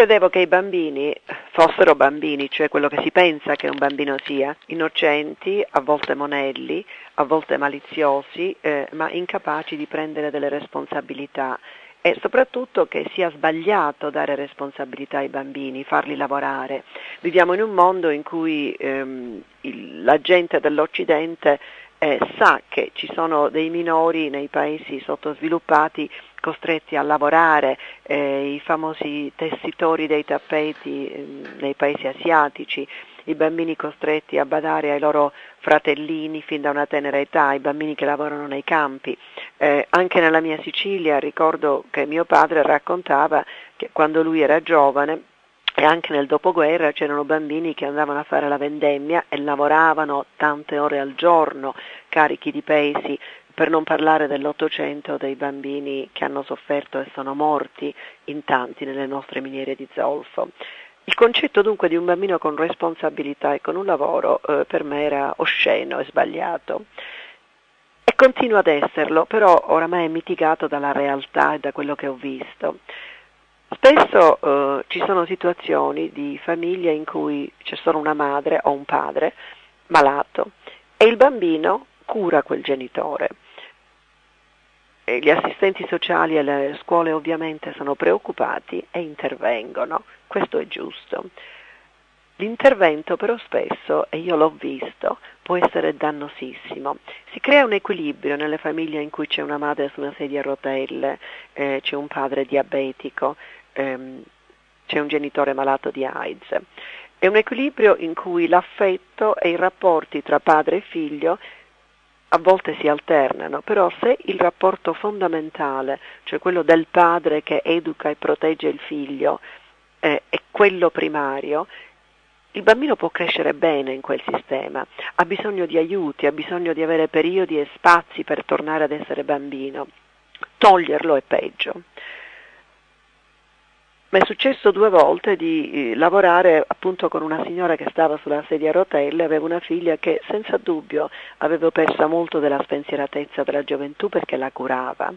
credevo che i bambini fossero bambini, cioè quello che si pensa che un bambino sia, innocenti, a volte monelli, a volte maliziosi, eh, ma incapaci di prendere delle responsabilità e soprattutto che sia sbagliato dare responsabilità ai bambini, farli lavorare. Viviamo in un mondo in cui ehm, il, la gente dell'Occidente eh, sa che ci sono dei minori nei paesi sottosviluppati costretti a lavorare, eh, i famosi tessitori dei tappeti eh, nei paesi asiatici, i bambini costretti a badare ai loro fratellini fin da una tenera età, i bambini che lavorano nei campi. Eh, anche nella mia Sicilia ricordo che mio padre raccontava che quando lui era giovane e anche nel dopoguerra c'erano bambini che andavano a fare la vendemmia e lavoravano tante ore al giorno, carichi di pesi, per non parlare dell'Ottocento dei bambini che hanno sofferto e sono morti in tanti nelle nostre miniere di zolfo. Il concetto dunque di un bambino con responsabilità e con un lavoro eh, per me era osceno e sbagliato. E continua ad esserlo, però oramai è mitigato dalla realtà e da quello che ho visto. Spesso eh, ci sono situazioni di famiglie in cui c'è solo una madre o un padre malato e il bambino cura quel genitore gli assistenti sociali e le scuole ovviamente sono preoccupati e intervengono, questo è giusto. L'intervento però spesso, e io l'ho visto, può essere dannosissimo. Si crea un equilibrio nelle famiglie in cui c'è una madre su una sedia a rotelle, eh, c'è un padre diabetico, ehm, c'è un genitore malato di AIDS. È un equilibrio in cui l'affetto e i rapporti tra padre e figlio a volte si alternano, però se il rapporto fondamentale, cioè quello del padre che educa e protegge il figlio, eh, è quello primario, il bambino può crescere bene in quel sistema, ha bisogno di aiuti, ha bisogno di avere periodi e spazi per tornare ad essere bambino. Toglierlo è peggio ma è successo due volte di eh, lavorare appunto con una signora che stava sulla sedia a rotelle, aveva una figlia che senza dubbio aveva perso molto della spensieratezza della gioventù perché la curava.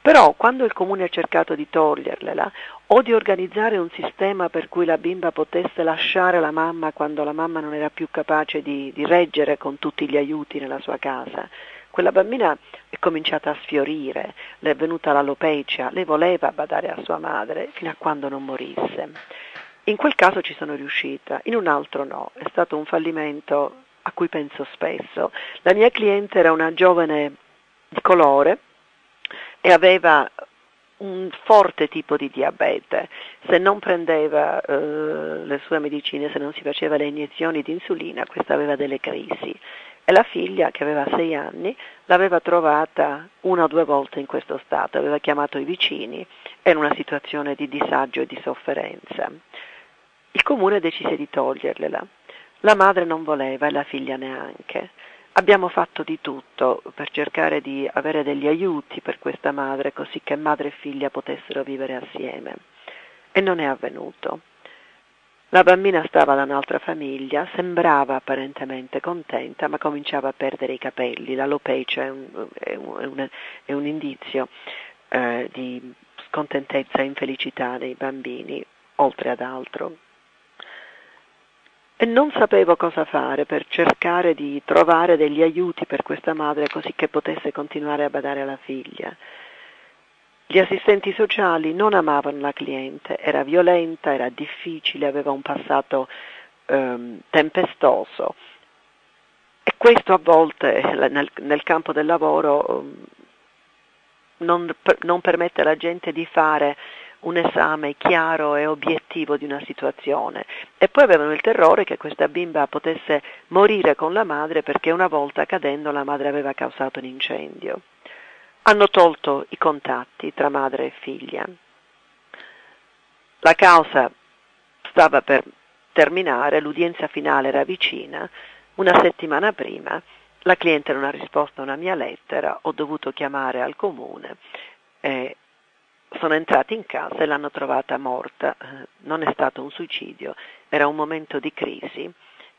Però quando il comune ha cercato di toglierlela o di organizzare un sistema per cui la bimba potesse lasciare la mamma quando la mamma non era più capace di, di reggere con tutti gli aiuti nella sua casa, quella bambina è cominciata a sfiorire, le è venuta l'alopecia, lei voleva badare a sua madre fino a quando non morisse. In quel caso ci sono riuscita, in un altro no, è stato un fallimento a cui penso spesso. La mia cliente era una giovane di colore e aveva un forte tipo di diabete, se non prendeva eh, le sue medicine, se non si faceva le iniezioni di insulina, questa aveva delle crisi e la figlia, che aveva sei anni, l'aveva trovata una o due volte in questo stato, aveva chiamato i vicini, era una situazione di disagio e di sofferenza. Il comune decise di togliergliela. La madre non voleva e la figlia neanche. Abbiamo fatto di tutto per cercare di avere degli aiuti per questa madre, così che madre e figlia potessero vivere assieme. E non è avvenuto. La bambina stava da un'altra famiglia, sembrava apparentemente contenta, ma cominciava a perdere i capelli. L'alopecia è un, è un, è un indizio eh, di scontentezza e infelicità dei bambini, oltre ad altro. E non sapevo cosa fare per cercare di trovare degli aiuti per questa madre così che potesse continuare a badare alla figlia. Gli assistenti sociali non amavano la cliente, era violenta, era difficile, aveva un passato ehm, tempestoso. E questo a volte nel, nel campo del lavoro ehm, non, non permette alla gente di fare un esame chiaro e obiettivo di una situazione. E poi avevano il terrore che questa bimba potesse morire con la madre perché una volta cadendo la madre aveva causato un incendio hanno tolto i contatti tra madre e figlia. La causa stava per terminare, l'udienza finale era vicina, una settimana prima la cliente non ha risposto a una mia lettera, ho dovuto chiamare al comune e sono entrati in casa e l'hanno trovata morta, non è stato un suicidio, era un momento di crisi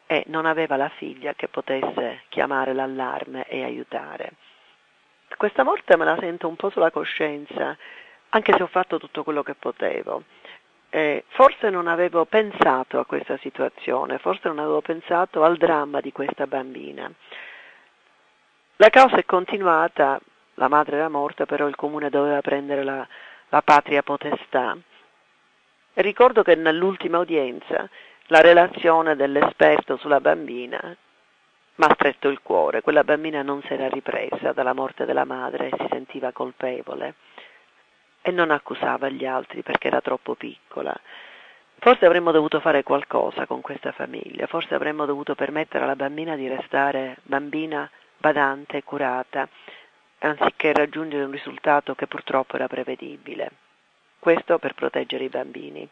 e non aveva la figlia che potesse chiamare l'allarme e aiutare. Questa morte me la sento un po' sulla coscienza, anche se ho fatto tutto quello che potevo. eh, forse non avevo pensato a questa situazione, forse non avevo pensato al dramma di questa bambina. La causa è continuata, la madre era morta, però il comune doveva prendere la, la patria potestà. Ricordo che nell'ultima udienza la relazione dell'esperto sulla bambina mi ha stretto il cuore, quella bambina non si era ripresa dalla morte della madre e si sentiva colpevole e non accusava gli altri perché era troppo piccola. Forse avremmo dovuto fare qualcosa con questa famiglia, forse avremmo dovuto permettere alla bambina di restare bambina badante, curata, anziché raggiungere un risultato che purtroppo era prevedibile. Questo per proteggere i bambini.